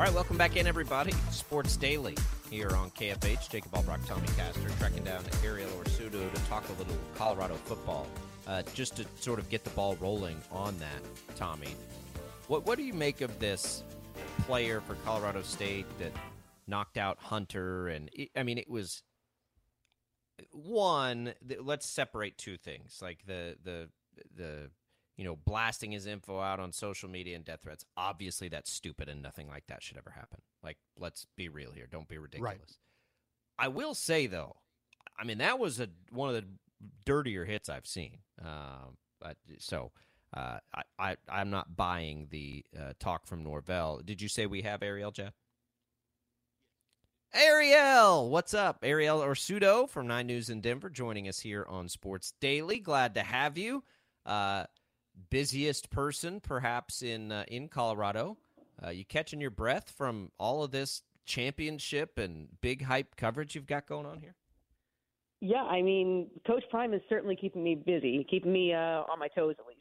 All right, welcome back in, everybody. Sports Daily here on KFH. Jacob Albrock, Tommy Caster, tracking down Arielle Orsuto to talk a little Colorado football. Uh, just to sort of get the ball rolling on that, Tommy. What what do you make of this player for Colorado State that knocked out Hunter? And it, I mean, it was one. Let's separate two things, like the the the you know blasting his info out on social media and death threats. Obviously, that's stupid, and nothing like that should ever happen. Like, let's be real here. Don't be ridiculous. Right. I will say though, I mean that was a one of the dirtier hits I've seen. Uh, but so uh, I, I I'm not buying the uh, talk from Norvell. Did you say we have Ariel Jeff? Ariel, what's up? Arielle Orsuto from Nine News in Denver joining us here on Sports Daily. Glad to have you. Uh, busiest person, perhaps in uh, in Colorado. Uh, you catching your breath from all of this championship and big hype coverage you've got going on here? Yeah, I mean, Coach Prime is certainly keeping me busy, keeping me uh, on my toes at least.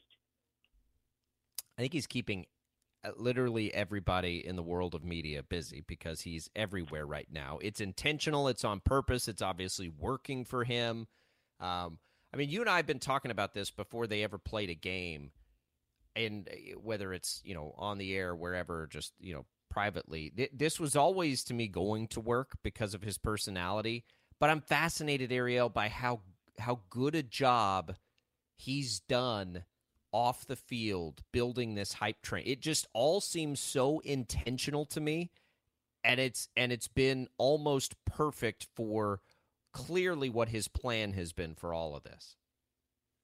I think he's keeping uh, literally everybody in the world of media busy because he's everywhere right now. It's intentional, it's on purpose, it's obviously working for him. Um, I mean, you and I have been talking about this before they ever played a game, and uh, whether it's you know on the air, wherever, just you know privately. This was always to me going to work because of his personality. But I'm fascinated, Ariel, by how how good a job he's done off the field building this hype train. It just all seems so intentional to me and it's and it's been almost perfect for clearly what his plan has been for all of this.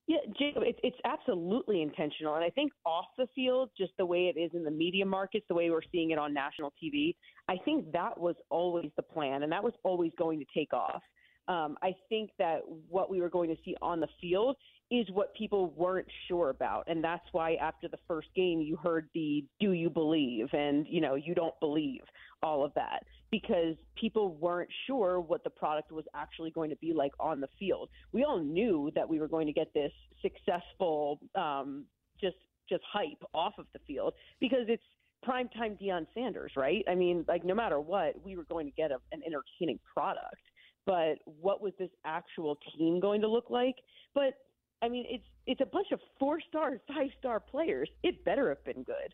Yeah, Jacob, it, it's absolutely intentional. And I think off the field, just the way it is in the media markets, the way we're seeing it on national TV, I think that was always the plan, and that was always going to take off. Um, I think that what we were going to see on the field is what people weren't sure about. And that's why after the first game, you heard the do you believe and, you know, you don't believe all of that because people weren't sure what the product was actually going to be like on the field. We all knew that we were going to get this successful, um, just just hype off of the field because it's primetime Deion Sanders, right? I mean, like no matter what, we were going to get a, an entertaining product. But what was this actual team going to look like? But I mean, it's it's a bunch of four star, five star players. It better have been good.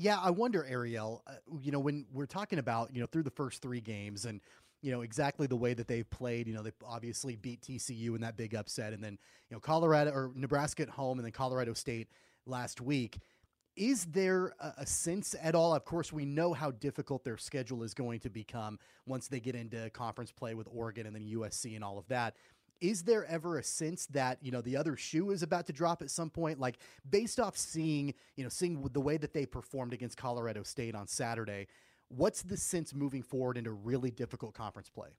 Yeah, I wonder, Ariel. Uh, you know, when we're talking about you know through the first three games and you know exactly the way that they've played. You know, they obviously beat TCU in that big upset, and then you know Colorado or Nebraska at home, and then Colorado State last week. Is there a, a sense at all? Of course, we know how difficult their schedule is going to become once they get into conference play with Oregon and then USC and all of that is there ever a sense that you know the other shoe is about to drop at some point like based off seeing you know seeing the way that they performed against colorado state on saturday what's the sense moving forward into really difficult conference play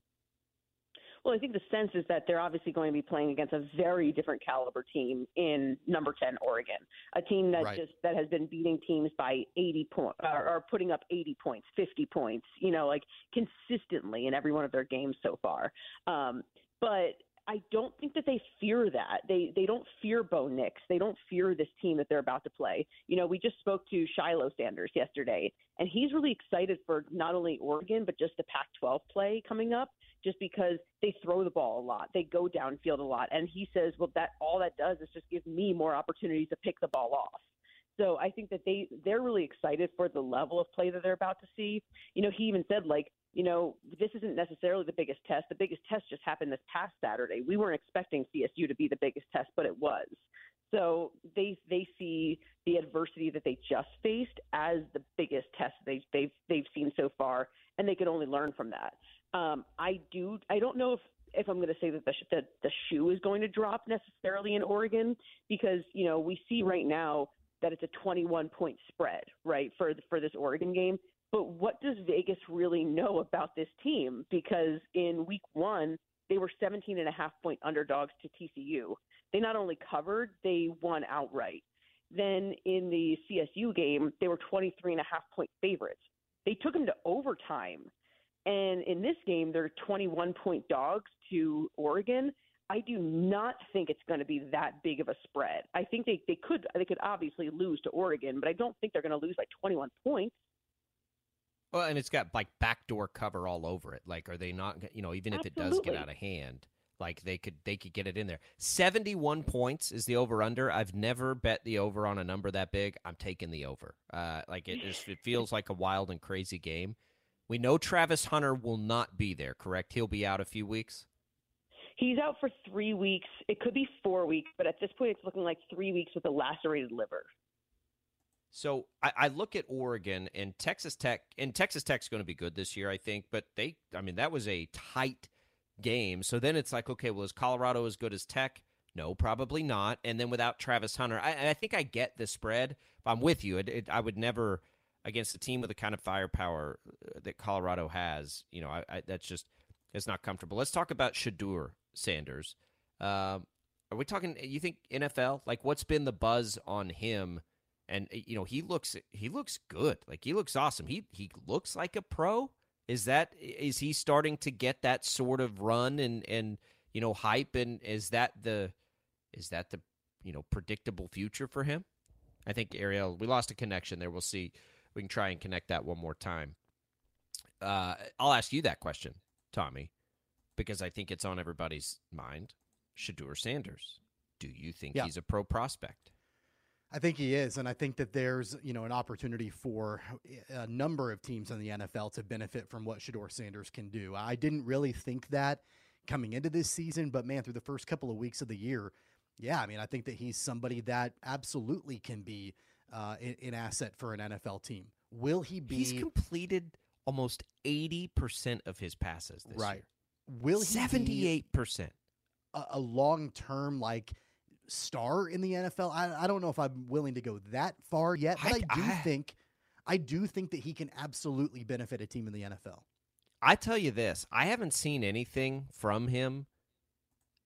well, I think the sense is that they're obviously going to be playing against a very different caliber team in number 10 Oregon, a team that right. just that has been beating teams by 80 points or, or putting up 80 points, 50 points, you know, like consistently in every one of their games so far. Um, but I don't think that they fear that. They they don't fear Bo Nix. They don't fear this team that they're about to play. You know, we just spoke to Shiloh Sanders yesterday, and he's really excited for not only Oregon but just the Pac-12 play coming up. Just because they throw the ball a lot, they go downfield a lot, and he says, well, that all that does is just give me more opportunities to pick the ball off. So I think that they they're really excited for the level of play that they're about to see. You know, he even said like you know, this isn't necessarily the biggest test. The biggest test just happened this past Saturday. We weren't expecting CSU to be the biggest test, but it was. So they they see the adversity that they just faced as the biggest test they they've they've seen so far, and they can only learn from that. Um, I do. I don't know if if I'm going to say that the, the the shoe is going to drop necessarily in Oregon because you know we see right now that it's a 21 point spread right for for this Oregon game. But what does Vegas really know about this team? Because in week one, they were 17 and a half point underdogs to TCU. They not only covered, they won outright. Then in the CSU game, they were 23 and a half point favorites. They took them to overtime. And in this game, they're 21 point dogs to Oregon. I do not think it's going to be that big of a spread. I think they, they could they could obviously lose to Oregon, but I don't think they're going to lose by 21 points. Well, and it's got like backdoor cover all over it. Like, are they not? You know, even if Absolutely. it does get out of hand, like they could they could get it in there. Seventy one points is the over under. I've never bet the over on a number that big. I'm taking the over. Uh, like it just it feels like a wild and crazy game. We know Travis Hunter will not be there. Correct? He'll be out a few weeks. He's out for three weeks. It could be four weeks, but at this point, it's looking like three weeks with a lacerated liver. So I, I, look at Oregon and Texas Tech, and Texas Tech's going to be good this year, I think. But they, I mean, that was a tight game. So then it's like, okay, well, is Colorado as good as Tech? No, probably not. And then without Travis Hunter, I, I think I get the spread. I'm with you, it, it, I would never against a team with the kind of firepower uh, that Colorado has. You know, I, that's just it's not comfortable. Let's talk about Shedeur Sanders. Uh, are we talking? You think NFL? Like, what's been the buzz on him? And you know, he looks he looks good. Like he looks awesome. He he looks like a pro. Is that is he starting to get that sort of run and and you know hype? And is that the is that the you know predictable future for him? I think Ariel, we lost a connection there. We'll see. We can try and connect that one more time. Uh, I'll ask you that question, Tommy because I think it's on everybody's mind. Shedeur Sanders. Do you think yeah. he's a pro prospect? I think he is, and I think that there's you know an opportunity for a number of teams in the NFL to benefit from what Shedeur Sanders can do. I didn't really think that coming into this season, but man, through the first couple of weeks of the year, yeah, I mean, I think that he's somebody that absolutely can be uh, an, an asset for an NFL team. Will he be? He's completed almost eighty percent of his passes this right. year will seventy eight percent a, a long term like star in the NFL? I, I don't know if I'm willing to go that far yet, but I, I do I, think I do think that he can absolutely benefit a team in the NFL. I tell you this, I haven't seen anything from him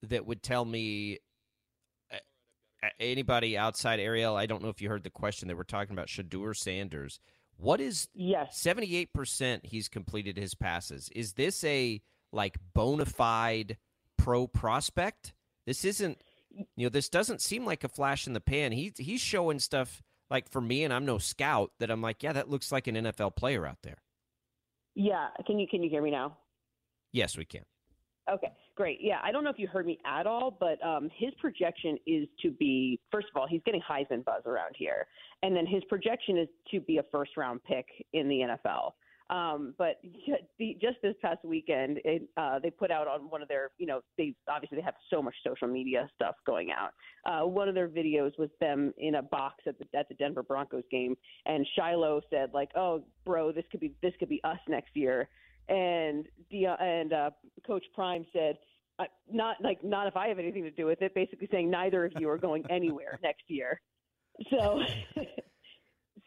that would tell me anybody outside Ariel. I don't know if you heard the question that we're talking about Shedeur Sanders. What is yes seventy eight percent? He's completed his passes. Is this a like bona fide pro prospect. This isn't you know, this doesn't seem like a flash in the pan. He he's showing stuff like for me and I'm no scout that I'm like, yeah, that looks like an NFL player out there. Yeah, can you can you hear me now? Yes, we can. Okay, great. Yeah, I don't know if you heard me at all, but um, his projection is to be first of all, he's getting Heisman buzz around here, and then his projection is to be a first round pick in the NFL. Um, but just this past weekend, it, uh, they put out on one of their, you know, they obviously they have so much social media stuff going out. Uh, one of their videos was them in a box at the at the Denver Broncos game, and Shiloh said like, "Oh, bro, this could be this could be us next year," and and uh, Coach Prime said. Not like not if I have anything to do with it. Basically saying neither of you are going anywhere next year. So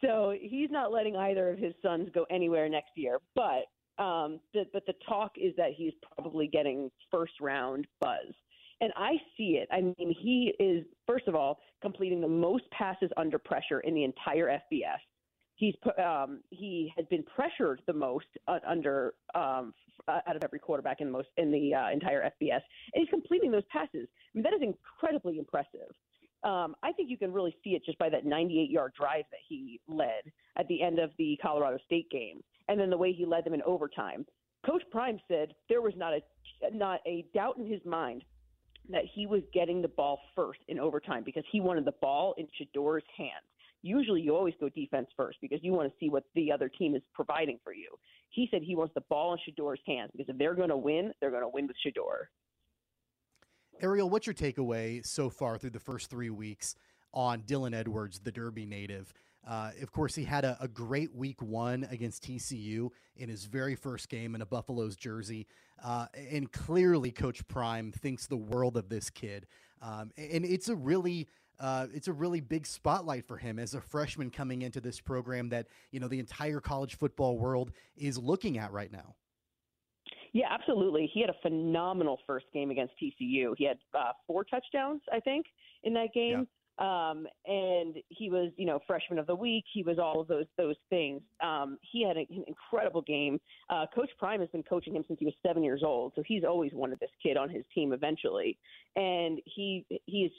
So he's not letting either of his sons go anywhere next year. But um, the, but the talk is that he's probably getting first round buzz. And I see it. I mean, he is, first of all, completing the most passes under pressure in the entire FBS. He's um, he has been pressured the most uh, under um, out of every quarterback in the most in the uh, entire FBS, and he's completing those passes. I mean, that is incredibly impressive um, I think you can really see it just by that 98 yard drive that he led at the end of the Colorado State game, and then the way he led them in overtime. Coach Prime said there was not a not a doubt in his mind that he was getting the ball first in overtime because he wanted the ball in Shedeur's hands. Usually, you always go defense first because you want to see what the other team is providing for you. He said he wants the ball in Shedeur's hands because if they're going to win, they're going to win with Shedeur. Ariel, what's your takeaway so far through the first three weeks on Dylan Edwards, the Derby native? Uh, of course, he had a, a, great week one against TCU in his very first game in a Buffalo's jersey. Uh, and clearly, Coach Prime thinks the world of this kid. Um, and it's a really uh, it's a really big spotlight for him as a freshman coming into this program that you know the entire college football world is looking at right now. Yeah, absolutely. He had a phenomenal first game against TCU. He had uh, four touchdowns, I think, in that game. Yeah. Um, and he was, you know, freshman of the week. He was all of those those things. Um, he had an incredible game. Uh, Coach Prime has been coaching him since he was seven years old, so he's always wanted this kid on his team eventually. And he he is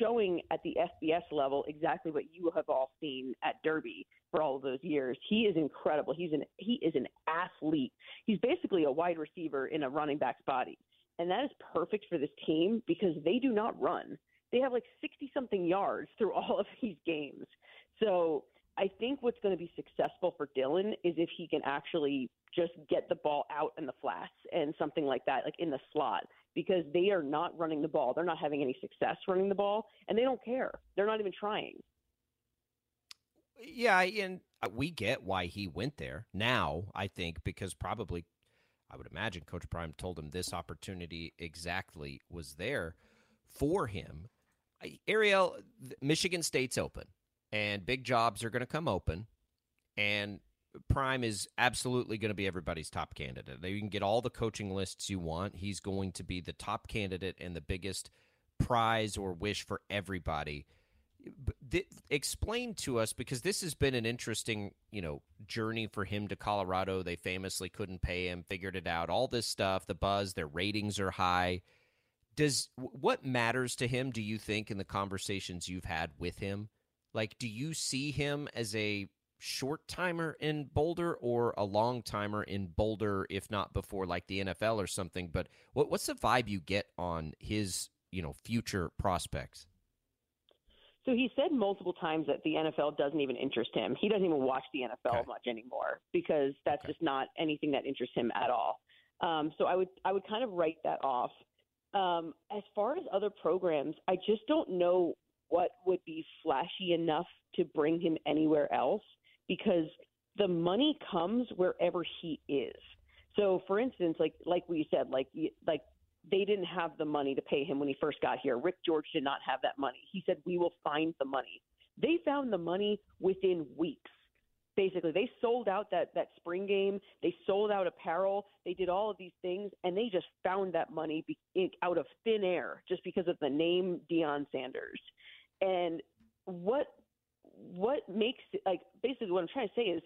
showing at the FBS level exactly what you have all seen at Derby for all of those years. He is incredible. He's an he is an athlete. He's basically a wide receiver in a running back's body. And that is perfect for this team because they do not run. They have like 60 something yards through all of these games. So I think what's going to be successful for Dylan is if he can actually just get the ball out in the flats and something like that, like in the slot, because they are not running the ball. They're not having any success running the ball, and they don't care. They're not even trying. Yeah, and we get why he went there now, I think, because probably, I would imagine Coach Prime told him this opportunity exactly was there for him. Ariel, Michigan State's open and big jobs are going to come open and Prime is absolutely going to be everybody's top candidate. You can get all the coaching lists you want. He's going to be the top candidate and the biggest prize or wish for everybody. explain to us because this has been an interesting, you know, journey for him to Colorado. They famously couldn't pay him, figured it out. All this stuff, the buzz, their ratings are high. Does what matters to him? Do you think in the conversations you've had with him? Like, do you see him as a short timer in Boulder or a long timer in Boulder, if not before like the NFL or something? But what, what's the vibe you get on his, you know, future prospects? So he said multiple times that the NFL doesn't even interest him. He doesn't even watch the NFL okay. much anymore because that's okay. just not anything that interests him at all. Um, so I would I would kind of write that off. Um, as far as other programs, I just don't know what would be flashy enough to bring him anywhere else because the money comes wherever he is. So, for instance, like like we said, like like they didn't have the money to pay him when he first got here. Rick George did not have that money. He said, "We will find the money." They found the money within weeks. Basically, they sold out that that spring game. They sold out apparel. They did all of these things, and they just found that money be, out of thin air just because of the name Deion Sanders. And what what makes it like basically what I'm trying to say is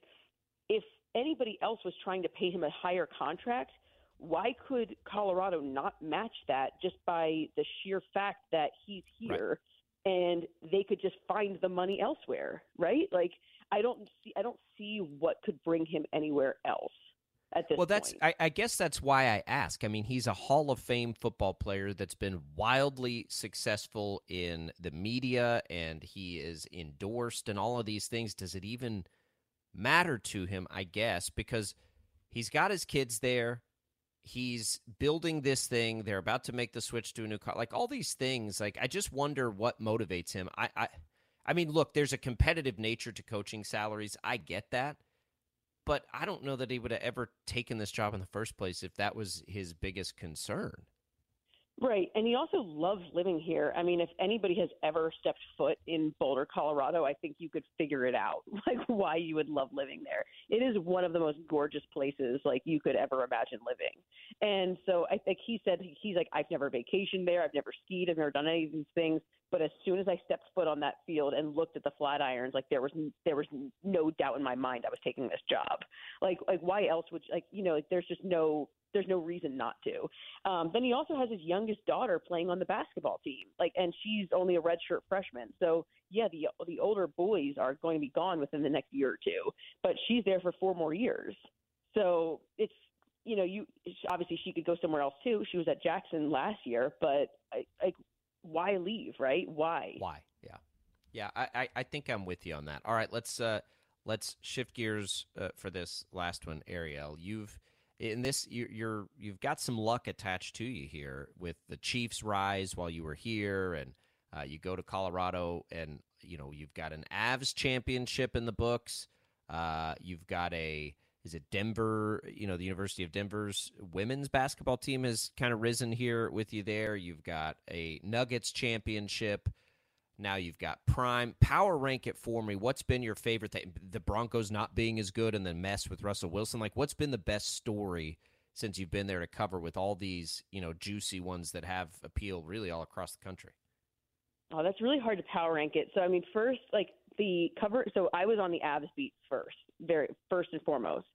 if anybody else was trying to pay him a higher contract, why could Colorado not match that just by the sheer fact that he's here right. and they could just find the money elsewhere, right? Like I don't see I don't see what could bring him anywhere else at this well that's I, I, guess that's why i ask. I mean he's a hall of fame football player that's been wildly successful in the media and he is endorsed and all of these things. Does it even matter to him i guess because he's got his kids there. He's building this thing. They're about to make the switch to a new car like all these things. Like i just wonder what motivates him. I i i mean look there's a competitive nature to coaching salaries. I get that but I don't know that he would have ever taken this job in the first place if that was his biggest concern. Right. And he also loves living here. I mean, if anybody has ever stepped foot in Boulder, Colorado, I think you could figure it out, like why you would love living there. It is one of the most gorgeous places like you could ever imagine living. And so I think he said he's like, I've never vacationed there, I've never skied, I've never done any of these things. But as soon as I stepped foot on that field and looked at the Flatirons, like there was there was no doubt in my mind I was taking this job. Like like why else would like you know like there's just no there's no reason not to. Um, then he also has his youngest daughter playing on the basketball team, like, and she's only a redshirt freshman. So yeah, the the older boys are going to be gone within the next year or two, but she's there for four more years. So it's you know you obviously she could go somewhere else too. She was at Jackson last year, but like why leave, right? Why? Why? Yeah, yeah. I I, I think I'm with you on that. All right, let's uh let's shift gears uh, for this last one, Ariel. You've in this you're, you're you've got some luck attached to you here with the Chiefs' rise while you were here, and uh, you go to Colorado, and you know you've got an Avs championship in the books. Uh, you've got a is it Denver? You know the University of Denver's women's basketball team has kind of risen here with you there. You've got a Nuggets championship. Now you've got Prime. Power rank it for me. What's been your favorite thing? The Broncos not being as good and then mess with Russell Wilson. Like, what's been the best story since you've been there to cover with all these, you know, juicy ones that have appeal really all across the country? Oh, that's really hard to power rank it. So, I mean, first, like the cover. So, I was on the Avs beat first, very first and foremost.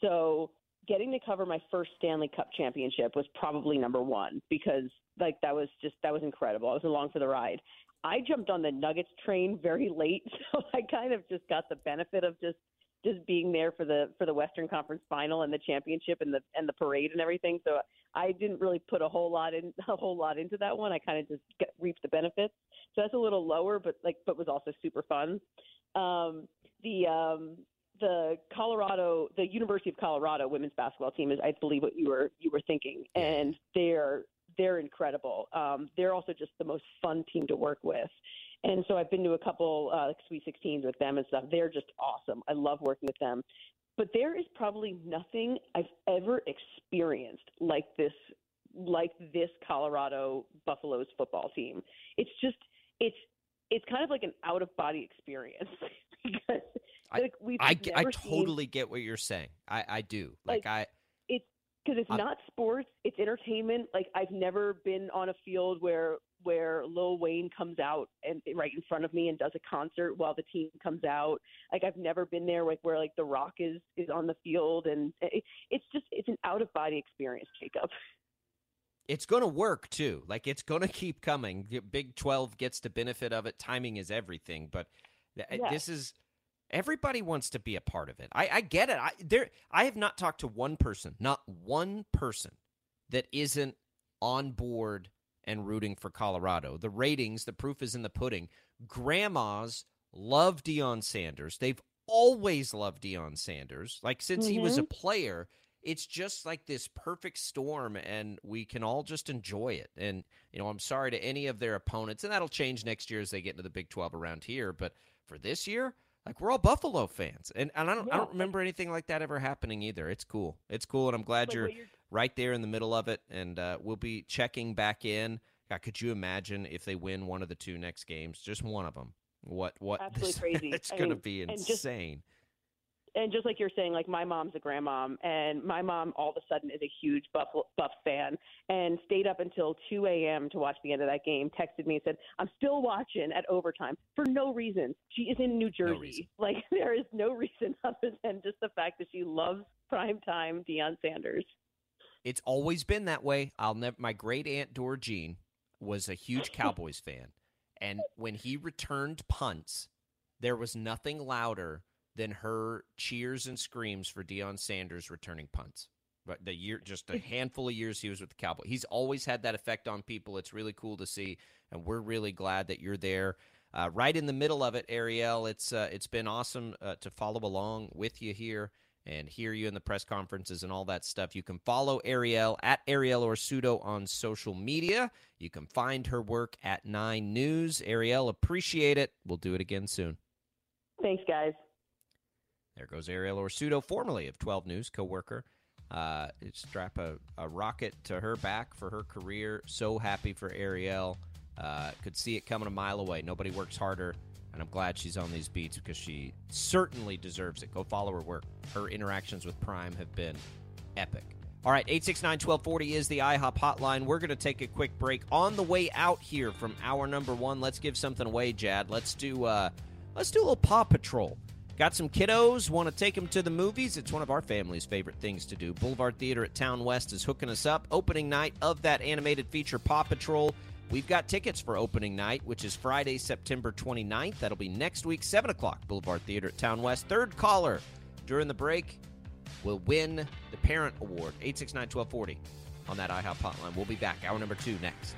So, getting to cover my first Stanley Cup championship was probably number one because, like, that was just that was incredible. I was along for the ride. I jumped on the Nuggets train very late, so I kind of just got the benefit of just just being there for the for the Western Conference Final and the championship and the and the parade and everything. So I didn't really put a whole lot in a whole lot into that one. I kind of just get, reaped the benefits. So that's a little lower, but like but was also super fun. Um, the um, the Colorado, the University of Colorado women's basketball team is, I believe, what you were you were thinking, and they're they're incredible. Um, they're also just the most fun team to work with. And so I've been to a couple uh, Sweet 16s with them and stuff. They're just awesome. I love working with them. But there is probably nothing I've ever experienced like this, like this Colorado Buffaloes football team. It's just, it's, it's kind of like an out of body experience because like we've I, I, I totally get what you're saying. I, I do. Like, like I, it's because it's I'm, not sports, it's entertainment. Like I've never been on a field where where Lil Wayne comes out and right in front of me and does a concert while the team comes out. Like I've never been there like where like The Rock is is on the field and it, it's just it's an out of body experience, Jacob. It's going to work too. Like it's going to keep coming. Big 12 gets the benefit of it. Timing is everything, but this is everybody wants to be a part of it. I, I get it. I there I have not talked to one person, not one person that isn't on board and rooting for Colorado. The ratings, the proof is in the pudding. Grandmas love Deion Sanders. They've always loved Deion Sanders. Like since mm-hmm. he was a mm-hmm. player, it's just like this perfect storm and we can all just enjoy it. And you know, I'm sorry to any of their opponents and that'll change next year as they get into the Big 12 around here, but for this year, like we're all Buffalo fans, and, and I don't yeah. I don't remember anything like that ever happening either. It's cool. It's cool, and I'm glad you're, you're, right there in the middle of it. And uh, we'll be checking back in. God, could you imagine if they win one of the two next games, just one of them? What what? Absolutely this, crazy. it's going to be insane and just like you're saying, like my mom's a grandmom, and my mom all of a sudden is a huge Buff Buff fan, and stayed up until 2 a.m. to watch the end of that game. Texted me and said, "I'm still watching at overtime for no reason. She is in New Jersey. No like there is no reason other than just the fact that she loves primetime Deion Sanders." It's always been that way. I'll never. My great aunt Dorjean was a huge Cowboys fan, and when he returned punts, there was nothing louder than her cheers and screams for Deion Sanders returning punts. But the year, just a handful of years he was with the Cowboys, he's always had that effect on people. It's really cool to see, and we're really glad that you're there, uh, right in the middle of it, Ariel. It's uh, it's been awesome uh, to follow along with you here and hear you in the press conferences and all that stuff. You can follow Ariel at Arielle Orsuto on social media. You can find her work at Nine News. Ariel, appreciate it. We'll do it again soon. Thanks, guys. There goes Arielle Orsuto, formerly of 12 News, co-worker. Uh, strap a, a, rocket to her back for her career. So happy for Ariel. Uh, could see it coming a mile away. Nobody works harder, and I'm glad she's on these beats because she certainly deserves it. Go follow her work. Her interactions with Prime have been epic. All right, 869 1240 is the IHOP hotline. We're going to take a quick break. On the way out here from hour number one, let's give something away, Jad. Let's do uh, let's do a little Paw Patrol. Got some kiddos, want to take them to the movies? It's one of our family's favorite things to do. Boulevard Theater at Town West is hooking us up. Opening night of that animated feature, Paw Patrol. We've got tickets for opening night, which is Friday, September 29th. That'll be next week, 7 o'clock, Boulevard Theater at Town West. Third caller during the break will win the Parent Award, 869 1240 on that IHOP hotline. We'll be back. Hour number two next.